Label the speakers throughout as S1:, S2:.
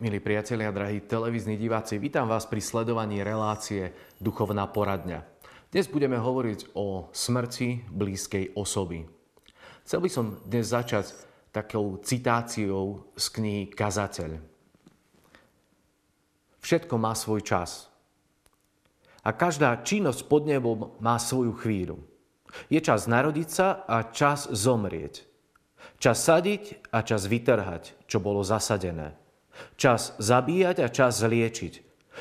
S1: Milí priatelia, drahí televízni diváci, vítam vás pri sledovaní relácie Duchovná poradňa. Dnes budeme hovoriť o smrti blízkej osoby. Chcel by som dnes začať takou citáciou z knihy Kazateľ. Všetko má svoj čas. A každá činnosť pod nebom má svoju chvíľu. Je čas narodiť sa a čas zomrieť. Čas sadiť a čas vytrhať, čo bolo zasadené. Čas zabíjať a čas liečiť.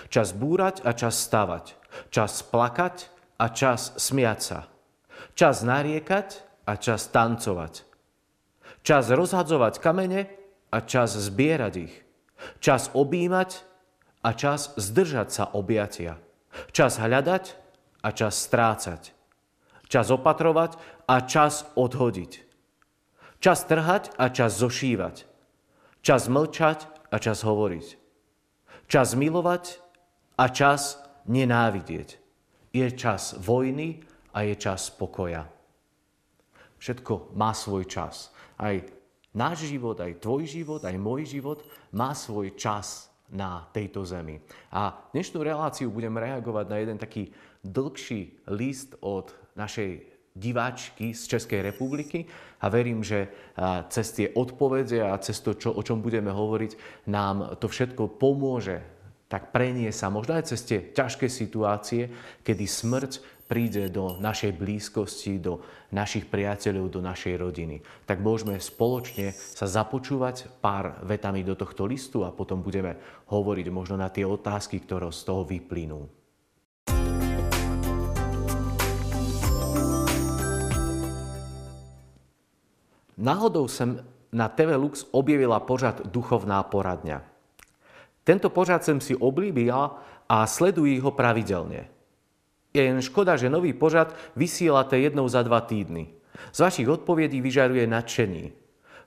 S1: Čas búrať a čas stavať. Čas plakať a čas smiať sa. Čas nariekať a čas tancovať. Čas rozhadzovať kamene a čas zbierať ich. Čas objímať a čas zdržať sa objatia. Čas hľadať a čas strácať. Čas opatrovať a čas odhodiť. Čas trhať a čas zošívať. Čas mlčať a čas hovoriť. Čas milovať a čas nenávidieť. Je čas vojny a je čas pokoja. Všetko má svoj čas. Aj náš život, aj tvoj život, aj môj život má svoj čas na tejto zemi. A dnešnú reláciu budem reagovať na jeden taký dlhší list od našej diváčky z Českej republiky a verím, že cez tie odpovede a cez to, čo, o čom budeme hovoriť, nám to všetko pomôže tak prenie sa možno aj cez tie ťažké situácie, kedy smrť príde do našej blízkosti, do našich priateľov, do našej rodiny. Tak môžeme spoločne sa započúvať pár vetami do tohto listu a potom budeme hovoriť možno na tie otázky, ktoré z toho vyplynú. Náhodou som na TV Lux objavila pořad Duchovná poradňa. Tento pořad som si oblíbila a sleduji ho pravidelne. Je jen škoda, že nový pořad vysielate jednou za dva týdny. Z vašich odpovedí vyžaruje nadšení.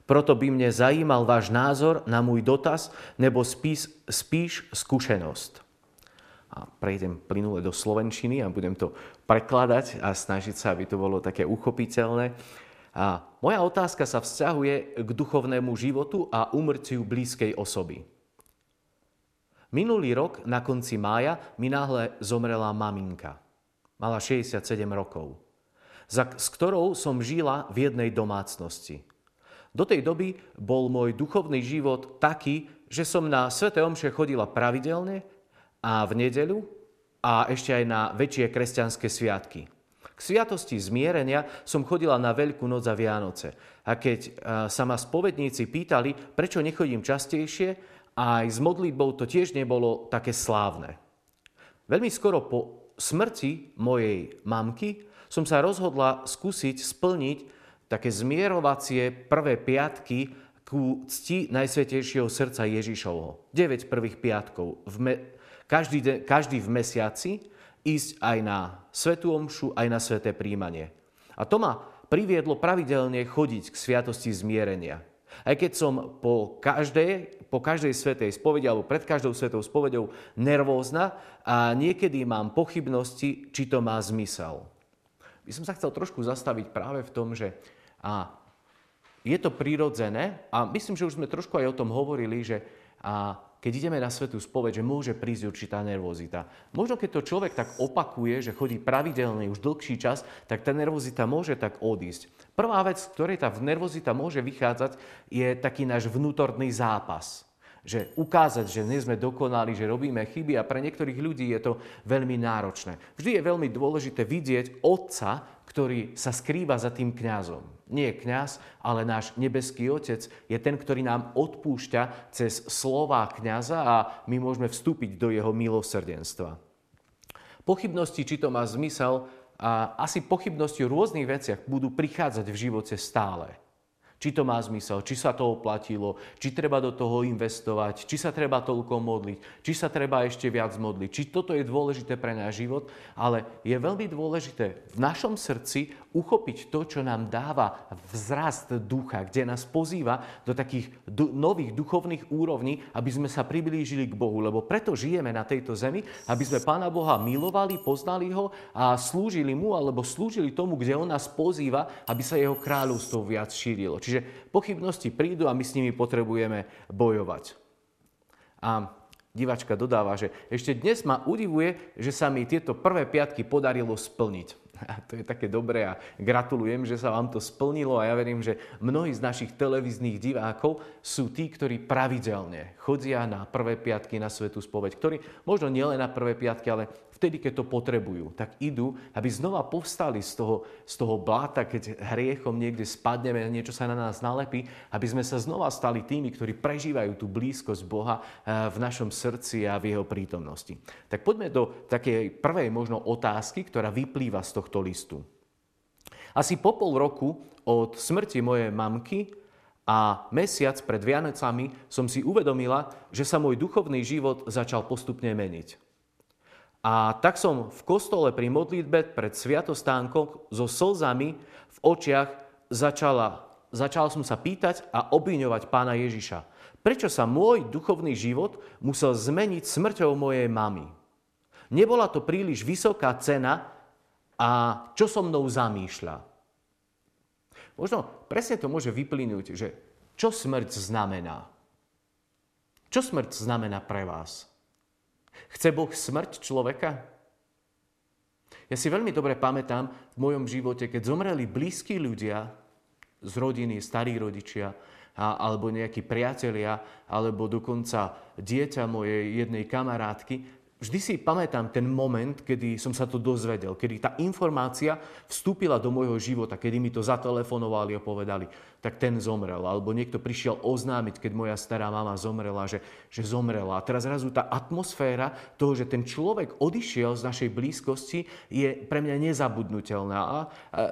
S1: Proto by mne zajímal váš názor na môj dotaz nebo spíš, spíš skúsenosť. A prejdem plynule do slovenčiny a budem to prekladať a snažiť sa, aby to bolo také uchopiteľné. A moja otázka sa vzťahuje k duchovnému životu a umrciu blízkej osoby. Minulý rok, na konci mája, mi náhle zomrela maminka. Mala 67 rokov, za, s ktorou som žila v jednej domácnosti. Do tej doby bol môj duchovný život taký, že som na Svete Omše chodila pravidelne a v nedeľu a ešte aj na väčšie kresťanské sviatky. Sviatosti zmierenia som chodila na Veľkú noc a Vianoce. A keď e, sa ma spovedníci pýtali, prečo nechodím častejšie, aj s modlitbou to tiež nebolo také slávne. Veľmi skoro po smrti mojej mamky som sa rozhodla skúsiť splniť také zmierovacie prvé piatky ku cti Najsvetejšieho srdca Ježišovho. 9 prvých piatkov. V me- každý, de- každý v mesiaci ísť aj na svetú omšu, aj na sveté príjmanie. A to ma priviedlo pravidelne chodiť k sviatosti zmierenia. Aj keď som po každej, po každej svetej spovedi alebo pred každou svetou spovedou nervózna a niekedy mám pochybnosti, či to má zmysel. By som sa chcel trošku zastaviť práve v tom, že a, je to prirodzené a myslím, že už sme trošku aj o tom hovorili, že a, keď ideme na svetú spoveď, že môže prísť určitá nervozita. Možno keď to človek tak opakuje, že chodí pravidelne už dlhší čas, tak tá nervozita môže tak odísť. Prvá vec, z ktorej tá nervozita môže vychádzať, je taký náš vnútorný zápas že ukázať, že nie sme dokonali, že robíme chyby a pre niektorých ľudí je to veľmi náročné. Vždy je veľmi dôležité vidieť otca, ktorý sa skrýva za tým kňazom. Nie kňaz, ale náš nebeský otec je ten, ktorý nám odpúšťa cez slová kňaza a my môžeme vstúpiť do jeho milosrdenstva. Pochybnosti, či to má zmysel, a asi pochybnosti o rôznych veciach budú prichádzať v živote stále či to má zmysel, či sa to oplatilo, či treba do toho investovať, či sa treba toľko modliť, či sa treba ešte viac modliť, či toto je dôležité pre náš život, ale je veľmi dôležité v našom srdci uchopiť to, čo nám dáva vzrast ducha, kde nás pozýva do takých du- nových duchovných úrovní, aby sme sa priblížili k Bohu. Lebo preto žijeme na tejto zemi, aby sme Pána Boha milovali, poznali ho a slúžili mu, alebo slúžili tomu, kde on nás pozýva, aby sa jeho kráľovstvo viac šírilo. Čiže pochybnosti prídu a my s nimi potrebujeme bojovať. A divačka dodáva, že ešte dnes ma udivuje, že sa mi tieto prvé piatky podarilo splniť. A to je také dobré a gratulujem, že sa vám to splnilo a ja verím, že mnohí z našich televíznych divákov sú tí, ktorí pravidelne chodia na prvé piatky na Svetú spoveď, ktorí možno nielen na prvé piatky, ale vtedy, keď to potrebujú, tak idú, aby znova povstali z toho, z toho bláta, keď hriechom niekde spadneme, niečo sa na nás nalepí, aby sme sa znova stali tými, ktorí prežívajú tú blízkosť Boha eh, v našom srdci a v jeho prítomnosti. Tak poďme do takej prvej možno otázky, ktorá vyplýva z tohto listu. Asi po pol roku od smrti mojej mamky a mesiac pred Vianocami som si uvedomila, že sa môj duchovný život začal postupne meniť. A tak som v kostole pri modlitbe pred sviatostánkom so slzami v očiach začala, začal som sa pýtať a obviňovať pána Ježiša. Prečo sa môj duchovný život musel zmeniť smrťou mojej mamy? Nebola to príliš vysoká cena a čo so mnou zamýšľa? Možno presne to môže vyplynúť, že čo smrť znamená? Čo smrť znamená pre vás? Chce Boh smrť človeka? Ja si veľmi dobre pamätám v mojom živote, keď zomreli blízki ľudia z rodiny, starí rodičia, alebo nejakí priatelia, alebo dokonca dieťa mojej jednej kamarátky, Vždy si pamätám ten moment, kedy som sa to dozvedel, kedy tá informácia vstúpila do môjho života, kedy mi to zatelefonovali a povedali, tak ten zomrel. Alebo niekto prišiel oznámiť, keď moja stará mama zomrela, že, že zomrela. A teraz zrazu tá atmosféra toho, že ten človek odišiel z našej blízkosti, je pre mňa nezabudnutelná. A,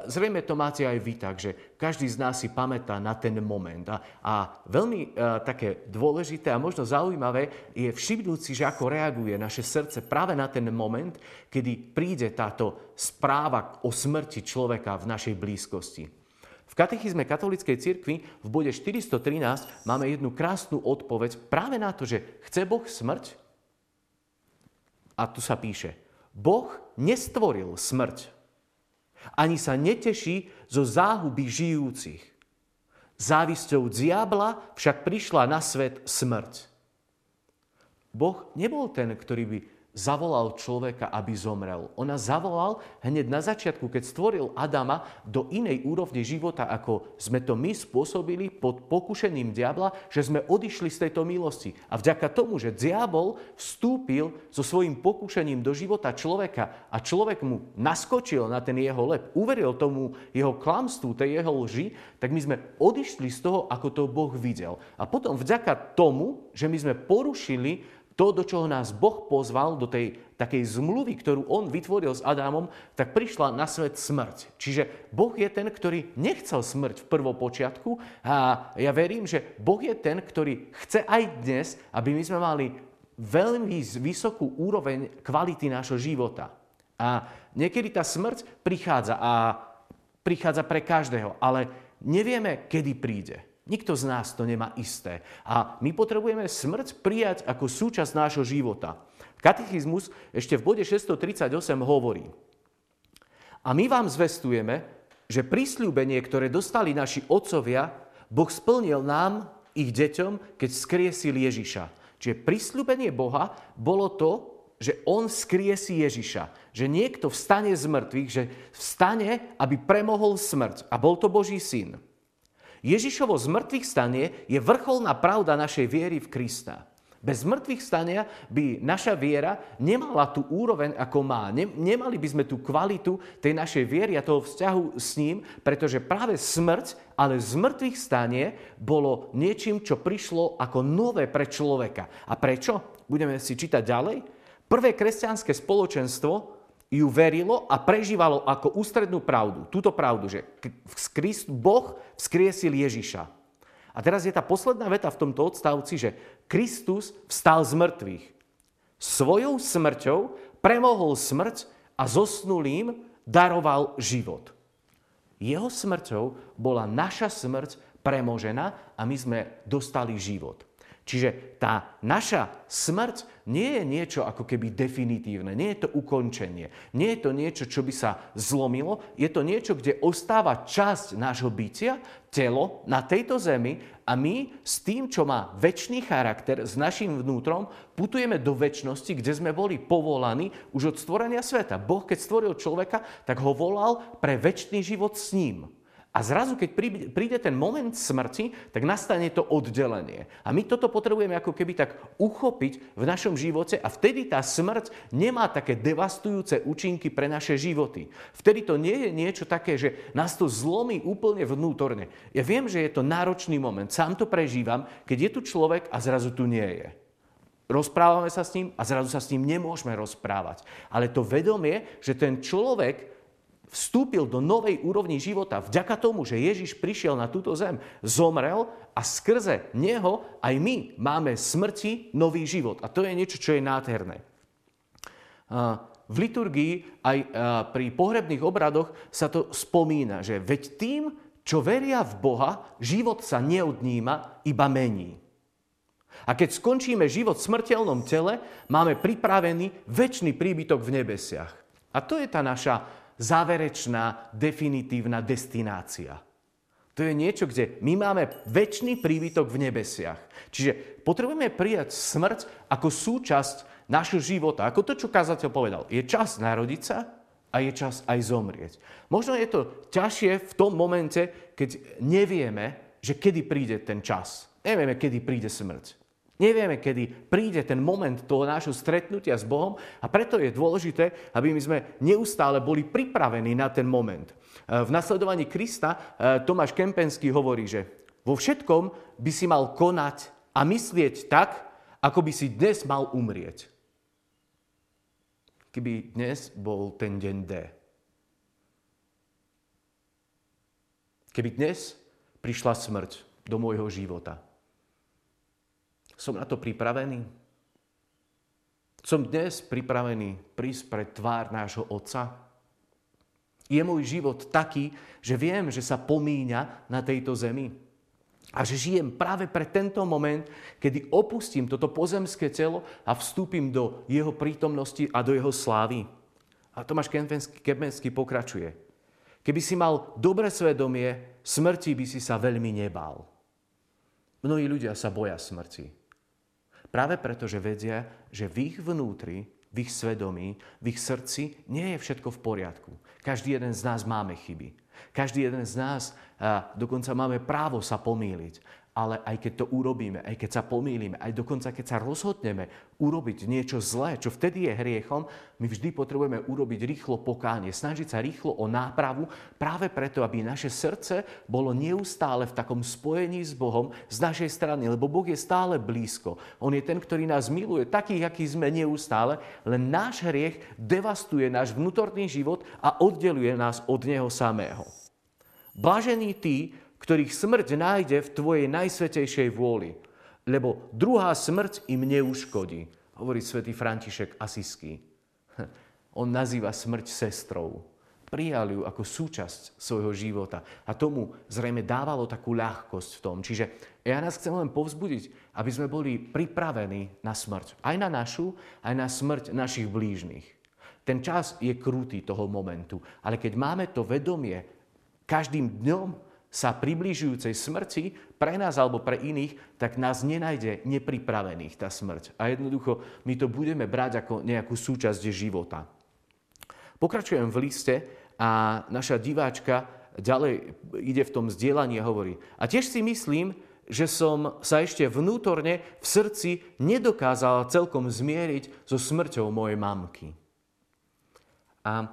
S1: zrejme to máte aj vy tak, že každý z nás si pamätá na ten moment. A, a veľmi a, e, také dôležité a možno zaujímavé je všimnúť si, že ako reaguje naše srdce práve na ten moment, kedy príde táto správa o smrti človeka v našej blízkosti. V katechizme katolíckej cirkvi v bode 413 máme jednu krásnu odpoveď práve na to, že chce Boh smrť? A tu sa píše, Boh nestvoril smrť, ani sa neteší zo záhuby žijúcich. Závisťou diabla však prišla na svet smrť. Boh nebol ten, ktorý by zavolal človeka, aby zomrel. Ona zavolal hneď na začiatku, keď stvoril Adama do inej úrovne života, ako sme to my spôsobili pod pokušením diabla, že sme odišli z tejto milosti. A vďaka tomu, že diabol vstúpil so svojím pokušením do života človeka a človek mu naskočil na ten jeho lep, uveril tomu jeho klamstvu, tej jeho lži, tak my sme odišli z toho, ako to Boh videl. A potom vďaka tomu, že my sme porušili to, do čoho nás Boh pozval, do tej takej zmluvy, ktorú On vytvoril s Adámom, tak prišla na svet smrť. Čiže Boh je ten, ktorý nechcel smrť v prvopočiatku a ja verím, že Boh je ten, ktorý chce aj dnes, aby my sme mali veľmi vysokú úroveň kvality nášho života. A niekedy tá smrť prichádza a prichádza pre každého, ale nevieme, kedy príde. Nikto z nás to nemá isté. A my potrebujeme smrť prijať ako súčasť nášho života. Katechizmus ešte v bode 638 hovorí. A my vám zvestujeme, že prísľubenie, ktoré dostali naši otcovia, Boh splnil nám, ich deťom, keď skriesil Ježiša. Čiže prísľubenie Boha bolo to, že On skriesi Ježiša. Že niekto vstane z mŕtvych, že vstane, aby premohol smrť. A bol to Boží syn. Ježišovo zmrtvých stanie je vrcholná pravda našej viery v Krista. Bez mŕtvych stania by naša viera nemala tú úroveň, ako má. Nemali by sme tú kvalitu tej našej viery a toho vzťahu s ním, pretože práve smrť, ale z mŕtvych stanie bolo niečím, čo prišlo ako nové pre človeka. A prečo? Budeme si čítať ďalej. Prvé kresťanské spoločenstvo ju verilo a prežívalo ako ústrednú pravdu. Túto pravdu, že Boh vzkriesil Ježiša. A teraz je tá posledná veta v tomto odstavci, že Kristus vstal z mŕtvych. Svojou smrťou premohol smrť a zosnulým daroval život. Jeho smrťou bola naša smrť premožená a my sme dostali život. Čiže tá naša smrť nie je niečo ako keby definitívne, nie je to ukončenie, nie je to niečo, čo by sa zlomilo, je to niečo, kde ostáva časť nášho bytia, telo na tejto zemi a my s tým, čo má väčší charakter, s našim vnútrom, putujeme do väčšnosti, kde sme boli povolaní už od stvorenia sveta. Boh, keď stvoril človeka, tak ho volal pre väčší život s ním. A zrazu, keď príde ten moment smrti, tak nastane to oddelenie. A my toto potrebujeme ako keby tak uchopiť v našom živote a vtedy tá smrť nemá také devastujúce účinky pre naše životy. Vtedy to nie je niečo také, že nás to zlomí úplne vnútorne. Ja viem, že je to náročný moment, sám to prežívam, keď je tu človek a zrazu tu nie je. Rozprávame sa s ním a zrazu sa s ním nemôžeme rozprávať. Ale to vedomie, že ten človek vstúpil do novej úrovni života vďaka tomu, že Ježiš prišiel na túto zem, zomrel a skrze neho aj my máme smrti nový život. A to je niečo, čo je nádherné. V liturgii aj pri pohrebných obradoch sa to spomína, že veď tým, čo veria v Boha, život sa neodníma, iba mení. A keď skončíme život v smrteľnom tele, máme pripravený väčší príbytok v nebesiach. A to je tá naša záverečná, definitívna destinácia. To je niečo, kde my máme väčší príbytok v nebesiach. Čiže potrebujeme prijať smrť ako súčasť našho života. Ako to, čo kazateľ povedal. Je čas narodiť sa a je čas aj zomrieť. Možno je to ťažšie v tom momente, keď nevieme, že kedy príde ten čas. Nevieme, kedy príde smrť. Nevieme, kedy príde ten moment toho nášho stretnutia s Bohom a preto je dôležité, aby my sme neustále boli pripravení na ten moment. E, v nasledovaní Krista e, Tomáš Kempenský hovorí, že vo všetkom by si mal konať a myslieť tak, ako by si dnes mal umrieť. Keby dnes bol ten deň D. Keby dnes prišla smrť do môjho života som na to pripravený? Som dnes pripravený prísť pred tvár nášho Otca? Je môj život taký, že viem, že sa pomíňa na tejto zemi? A že žijem práve pre tento moment, kedy opustím toto pozemské telo a vstúpim do jeho prítomnosti a do jeho slávy. A Tomáš Kemenský pokračuje. Keby si mal dobre svedomie, smrti by si sa veľmi nebál. Mnohí ľudia sa boja smrti. Práve preto, že vedia, že v ich vnútri, v ich svedomí, v ich srdci nie je všetko v poriadku. Každý jeden z nás máme chyby. Každý jeden z nás a dokonca máme právo sa pomýliť ale aj keď to urobíme, aj keď sa pomýlime, aj dokonca keď sa rozhodneme urobiť niečo zlé, čo vtedy je hriechom, my vždy potrebujeme urobiť rýchlo pokánie, snažiť sa rýchlo o nápravu, práve preto, aby naše srdce bolo neustále v takom spojení s Bohom z našej strany, lebo Boh je stále blízko. On je ten, ktorý nás miluje, takých, aký sme neustále, len náš hriech devastuje náš vnútorný život a oddeluje nás od Neho samého. Blažení tí, ktorých smrť nájde v tvojej najsvetejšej vôli, lebo druhá smrť im neuškodí, hovorí svätý František Asisky. On nazýva smrť sestrou. Prijal ju ako súčasť svojho života. A tomu zrejme dávalo takú ľahkosť v tom. Čiže ja nás chcem len povzbudiť, aby sme boli pripravení na smrť. Aj na našu, aj na smrť našich blížnych. Ten čas je krutý toho momentu. Ale keď máme to vedomie každým dňom, sa približujúcej smrti pre nás alebo pre iných, tak nás nenajde nepripravených tá smrť. A jednoducho my to budeme brať ako nejakú súčasť života. Pokračujem v liste a naša diváčka ďalej ide v tom zdieľaní a hovorí. A tiež si myslím, že som sa ešte vnútorne v srdci nedokázala celkom zmieriť so smrťou mojej mamky. A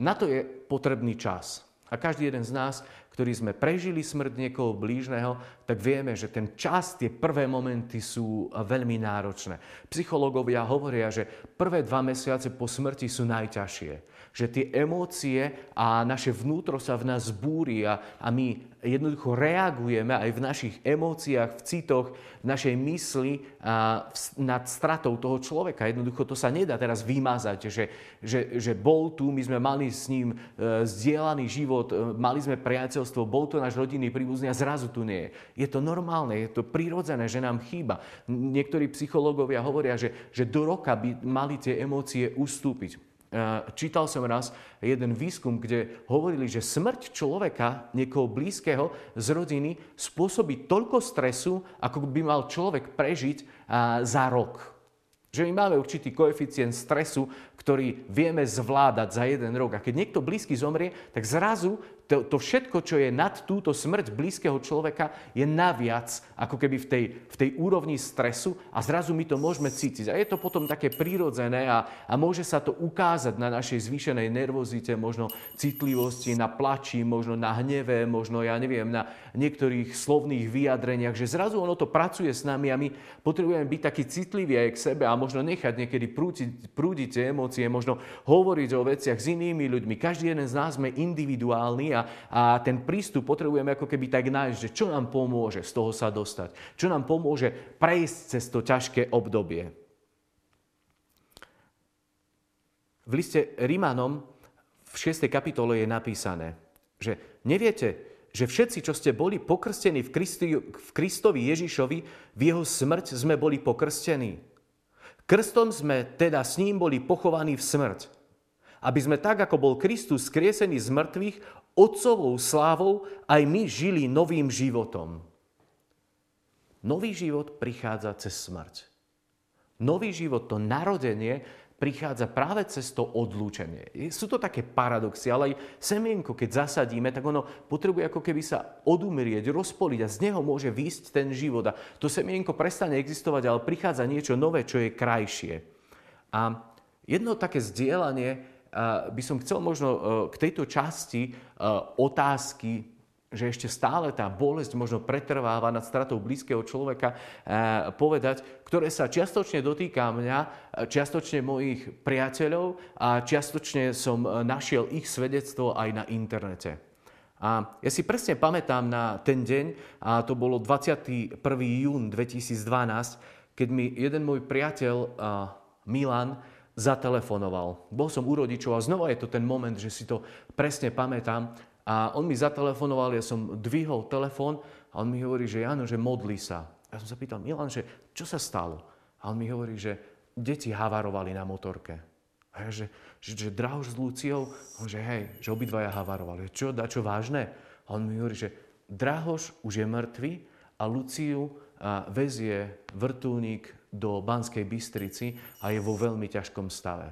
S1: na to je potrebný čas. A každý jeden z nás ktorí sme prežili smrť niekoho blížneho, tak vieme, že ten čas, tie prvé momenty sú veľmi náročné. Psychológovia hovoria, že prvé dva mesiace po smrti sú najťažšie. Že tie emócie a naše vnútro sa v nás búri a my jednoducho reagujeme aj v našich emóciách, v citoch, v našej mysli nad stratou toho človeka. Jednoducho to sa nedá teraz vymazať, že, že, že bol tu, my sme mali s ním e, zdieľaný život, e, mali sme priateľstvo, bol to náš rodinný príbuzný a zrazu tu nie je. Je to normálne, je to prirodzené, že nám chýba. Niektorí psychológovia hovoria, že, že do roka by mali tie emócie ustúpiť. Čítal som raz jeden výskum, kde hovorili, že smrť človeka, niekoho blízkeho z rodiny, spôsobí toľko stresu, ako by mal človek prežiť za rok. Že my máme určitý koeficient stresu, ktorý vieme zvládať za jeden rok. A keď niekto blízky zomrie, tak zrazu to, to všetko, čo je nad túto smrť blízkeho človeka, je naviac, ako keby v tej, v tej úrovni stresu a zrazu my to môžeme cítiť. A je to potom také prírodzené a, a môže sa to ukázať na našej zvýšenej nervozite, možno citlivosti, na plači, možno na hneve, možno, ja neviem, na niektorých slovných vyjadreniach, že zrazu ono to pracuje s nami a my potrebujeme byť takí citliví aj k sebe a možno nechať niekedy prúdiť, prúdiť tie emócie, možno hovoriť o veciach s inými ľuďmi. Každý jeden z nás sme individuálny a a, ten prístup potrebujeme ako keby tak nájsť, že čo nám pomôže z toho sa dostať. Čo nám pomôže prejsť cez to ťažké obdobie. V liste Rímanom v 6. kapitole je napísané, že neviete, že všetci, čo ste boli pokrstení v, Kristi, v Kristovi Ježišovi, v jeho smrť sme boli pokrstení. Krstom sme teda s ním boli pochovaní v smrť. Aby sme tak, ako bol Kristus skriesený z mŕtvych, otcovou slávou aj my žili novým životom. Nový život prichádza cez smrť. Nový život, to narodenie, prichádza práve cez to odlúčenie. Sú to také paradoxy, ale aj semienko, keď zasadíme, tak ono potrebuje ako keby sa odumrieť, rozpoliť a z neho môže výjsť ten život. A to semienko prestane existovať, ale prichádza niečo nové, čo je krajšie. A jedno také zdieľanie by som chcel možno e, k tejto časti e, otázky, že ešte stále tá bolesť možno pretrváva nad stratou blízkeho človeka, povedať, ktoré sa čiastočne dotýka mňa, čiastočne mojich priateľov a čiastočne som našiel ich svedectvo aj na internete. A ja si presne pamätám na ten deň, a to bolo 21. jún 2012, keď mi jeden môj priateľ Milan zatelefonoval. Bol som u rodičov a znova je to ten moment, že si to presne pamätám. A on mi zatelefonoval, ja som dvihol telefón a on mi hovorí, že Jano, že modlí sa. Ja som sa pýtal, Milan, že čo sa stalo? A on mi hovorí, že deti havarovali na motorke. A ja, že, že, že Drahoš s Luciou, on, že hej, že obidvaja havarovali. Čo, da čo vážne? A on mi hovorí, že Drahoš už je mŕtvý a Luciu a vezie vrtulník do Banskej Bystrici a je vo veľmi ťažkom stave.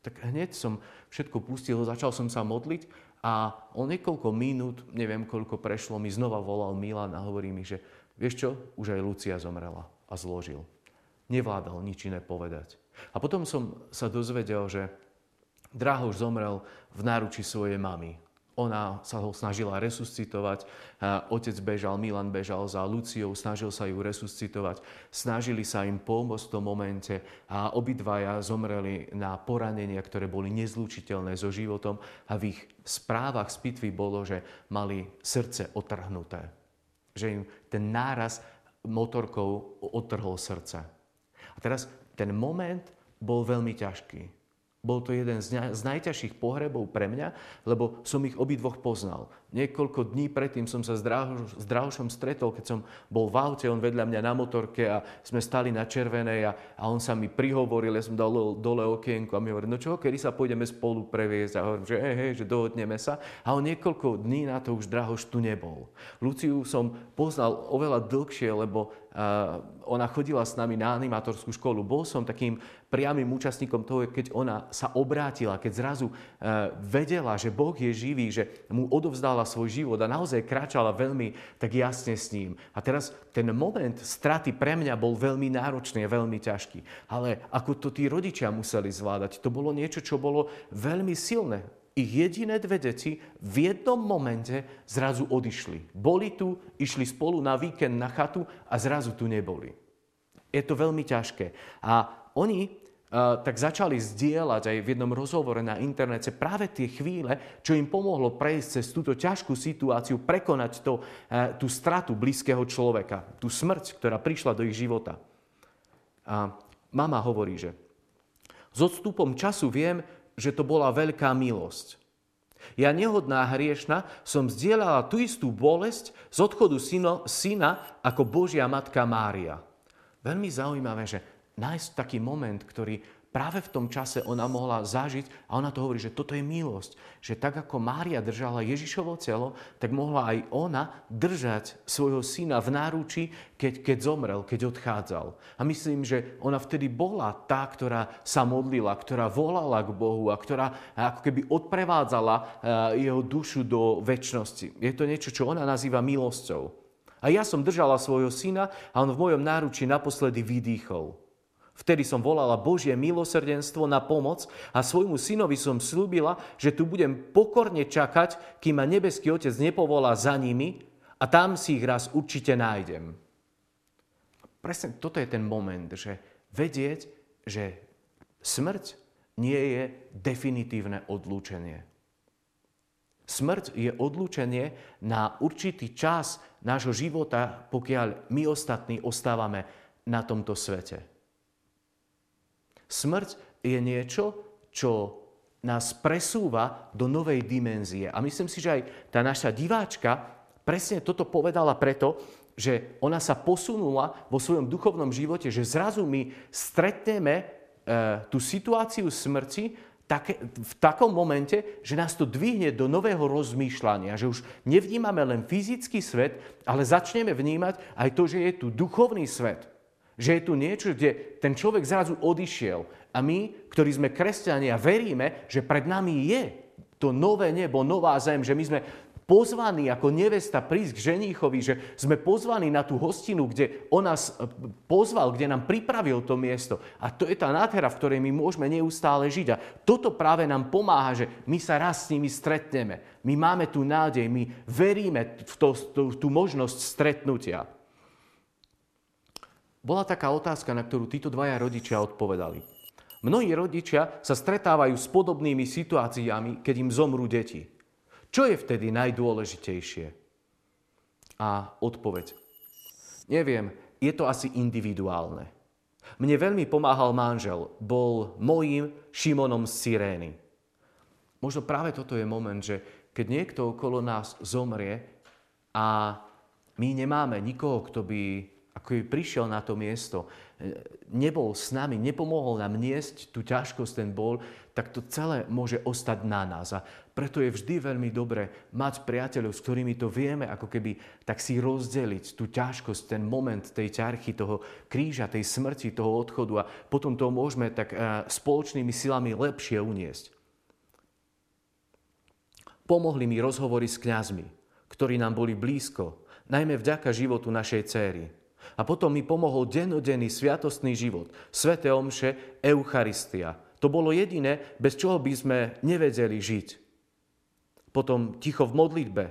S1: Tak hneď som všetko pustil, začal som sa modliť a o niekoľko minút, neviem koľko prešlo, mi znova volal Milan a hovorí mi, že vieš čo, už aj Lucia zomrela a zložil. Nevládal nič iné povedať. A potom som sa dozvedel, že Drahoš zomrel v náruči svojej mamy. Ona sa ho snažila resuscitovať, otec bežal, Milan bežal za Luciou, snažil sa ju resuscitovať, snažili sa im pomôcť v tom momente a obidvaja zomreli na poranenia, ktoré boli nezlučiteľné so životom a v ich správach z pitvy bolo, že mali srdce otrhnuté. Že im ten náraz motorkou otrhol srdce. A teraz ten moment bol veľmi ťažký. Bol to jeden z, najťažších pohrebov pre mňa, lebo som ich obidvoch poznal. Niekoľko dní predtým som sa s, Drahoš, Drahošom stretol, keď som bol v aute, on vedľa mňa na motorke a sme stali na červenej a, a on sa mi prihovoril, ja som dal dole okienku a mi hovorí, no čo, kedy sa pôjdeme spolu previesť a hovorím, že hej, hej, že dohodneme sa. A on niekoľko dní na to už Drahoš tu nebol. Luciu som poznal oveľa dlhšie, lebo ona chodila s nami na animatorskú školu. Bol som takým priamým účastníkom toho, keď ona sa obrátila, keď zrazu e, vedela, že Boh je živý, že mu odovzdala svoj život a naozaj kráčala veľmi tak jasne s ním. A teraz ten moment straty pre mňa bol veľmi náročný a veľmi ťažký. Ale ako to tí rodičia museli zvládať, to bolo niečo, čo bolo veľmi silné. Ich jediné dve deti v jednom momente zrazu odišli. Boli tu, išli spolu na víkend na chatu a zrazu tu neboli. Je to veľmi ťažké. A oni uh, tak začali zdieľať aj v jednom rozhovore na internete práve tie chvíle, čo im pomohlo prejsť cez túto ťažkú situáciu, prekonať to, uh, tú stratu blízkeho človeka, tú smrť, ktorá prišla do ich života. A mama hovorí, že s odstupom času viem, že to bola veľká milosť. Ja nehodná hriešna som zdieľala tú istú bolesť z odchodu syno, syna ako Božia matka Mária. Veľmi zaujímavé, že nájsť taký moment, ktorý práve v tom čase ona mohla zažiť a ona to hovorí, že toto je milosť. Že tak ako Mária držala Ježišovo telo, tak mohla aj ona držať svojho syna v náruči, keď, keď zomrel, keď odchádzal. A myslím, že ona vtedy bola tá, ktorá sa modlila, ktorá volala k Bohu a ktorá ako keby odprevádzala eh, jeho dušu do väčšnosti. Je to niečo, čo ona nazýva milosťou. A ja som držala svojho syna a on v mojom náruči naposledy vydýchol. Vtedy som volala Božie milosrdenstvo na pomoc a svojmu synovi som slúbila, že tu budem pokorne čakať, kým ma nebeský Otec nepovolá za nimi a tam si ich raz určite nájdem. Presne toto je ten moment, že vedieť, že smrť nie je definitívne odlúčenie. Smrť je odlúčenie na určitý čas nášho života, pokiaľ my ostatní ostávame na tomto svete. Smrť je niečo, čo nás presúva do novej dimenzie. A myslím si, že aj tá naša diváčka presne toto povedala preto, že ona sa posunula vo svojom duchovnom živote, že zrazu my stretneme e, tú situáciu smrti také, v takom momente, že nás to dvihne do nového rozmýšľania, že už nevnímame len fyzický svet, ale začneme vnímať aj to, že je tu duchovný svet. Že je tu niečo, kde ten človek zrazu odišiel. A my, ktorí sme kresťania, veríme, že pred nami je to nové nebo, nová zem, že my sme pozvaní ako nevesta prísť k ženíchovi, že sme pozvaní na tú hostinu, kde on nás e, pozval, kde nám pripravil to miesto. A to je tá nádhera, v ktorej my môžeme neustále žiť. A toto práve nám pomáha, že my sa raz s nimi stretneme. My máme tú nádej, my veríme v, to, v tú možnosť stretnutia. Bola taká otázka, na ktorú títo dvaja rodičia odpovedali. Mnohí rodičia sa stretávajú s podobnými situáciami, keď im zomrú deti. Čo je vtedy najdôležitejšie? A odpoveď. Neviem, je to asi individuálne. Mne veľmi pomáhal manžel, bol mojím Šimonom z Sirény. Možno práve toto je moment, že keď niekto okolo nás zomrie a my nemáme nikoho, kto by ako prišiel na to miesto, e, nebol s nami, nepomohol nám niesť tú ťažkosť, ten bol, tak to celé môže ostať na nás. A preto je vždy veľmi dobré mať priateľov, s ktorými to vieme ako keby tak si rozdeliť tú ťažkosť, ten moment tej ťarchy, toho kríža, tej smrti, toho odchodu a potom to môžeme tak e, spoločnými silami lepšie uniesť. Pomohli mi rozhovory s kňazmi, ktorí nám boli blízko, najmä vďaka životu našej céry. A potom mi pomohol dennodenný sviatostný život, sveté omše, Eucharistia. To bolo jediné, bez čoho by sme nevedeli žiť. Potom ticho v modlitbe,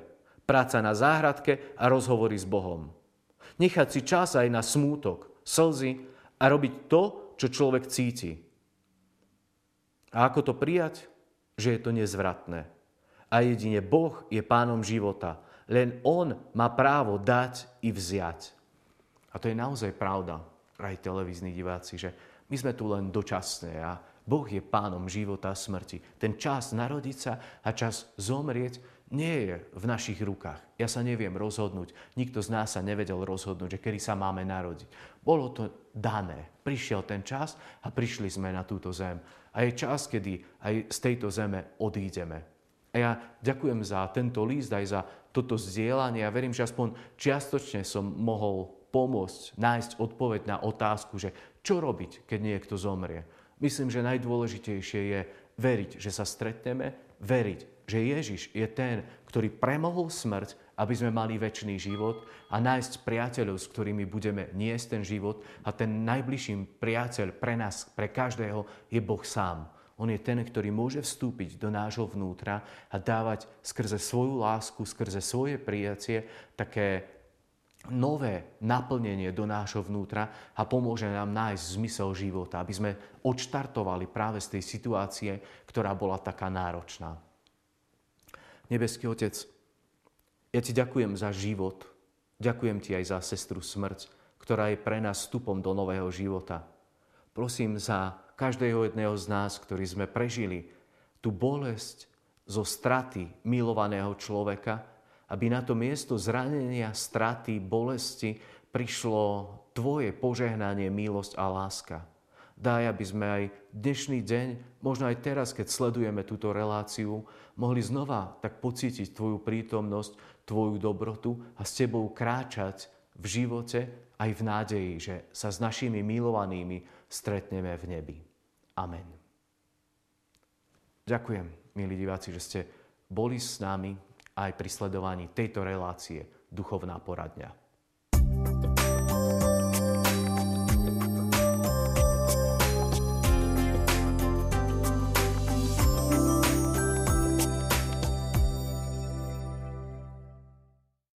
S1: práca na záhradke a rozhovory s Bohom. Nechať si čas aj na smútok, slzy a robiť to, čo človek cíti. A ako to prijať? Že je to nezvratné. A jedine Boh je pánom života. Len On má právo dať i vziať. A to je naozaj pravda, aj televízni diváci, že my sme tu len dočasné a Boh je pánom života a smrti. Ten čas narodiť sa a čas zomrieť nie je v našich rukách. Ja sa neviem rozhodnúť. Nikto z nás sa nevedel rozhodnúť, že kedy sa máme narodiť. Bolo to dané. Prišiel ten čas a prišli sme na túto zem. A je čas, kedy aj z tejto zeme odídeme. A ja ďakujem za tento líst, aj za toto zdieľanie. Ja verím, že aspoň čiastočne som mohol pomôcť nájsť odpoveď na otázku, že čo robiť, keď niekto zomrie. Myslím, že najdôležitejšie je veriť, že sa stretneme, veriť, že Ježiš je ten, ktorý premohol smrť, aby sme mali väčší život a nájsť priateľov, s ktorými budeme niesť ten život a ten najbližším priateľ pre nás, pre každého je Boh sám. On je ten, ktorý môže vstúpiť do nášho vnútra a dávať skrze svoju lásku, skrze svoje prijacie také nové naplnenie do nášho vnútra a pomôže nám nájsť zmysel života, aby sme odštartovali práve z tej situácie, ktorá bola taká náročná. Nebeský Otec, ja Ti ďakujem za život, ďakujem Ti aj za sestru smrť, ktorá je pre nás vstupom do nového života. Prosím za každého jedného z nás, ktorí sme prežili tú bolesť zo straty milovaného človeka, aby na to miesto zranenia, straty, bolesti prišlo Tvoje požehnanie, milosť a láska. Daj, aby sme aj dnešný deň, možno aj teraz, keď sledujeme túto reláciu, mohli znova tak pocítiť Tvoju prítomnosť, Tvoju dobrotu a s Tebou kráčať v živote aj v nádeji, že sa s našimi milovanými stretneme v nebi. Amen. Ďakujem, milí diváci, že ste boli s nami aj pri sledovaní tejto relácie Duchovná poradňa.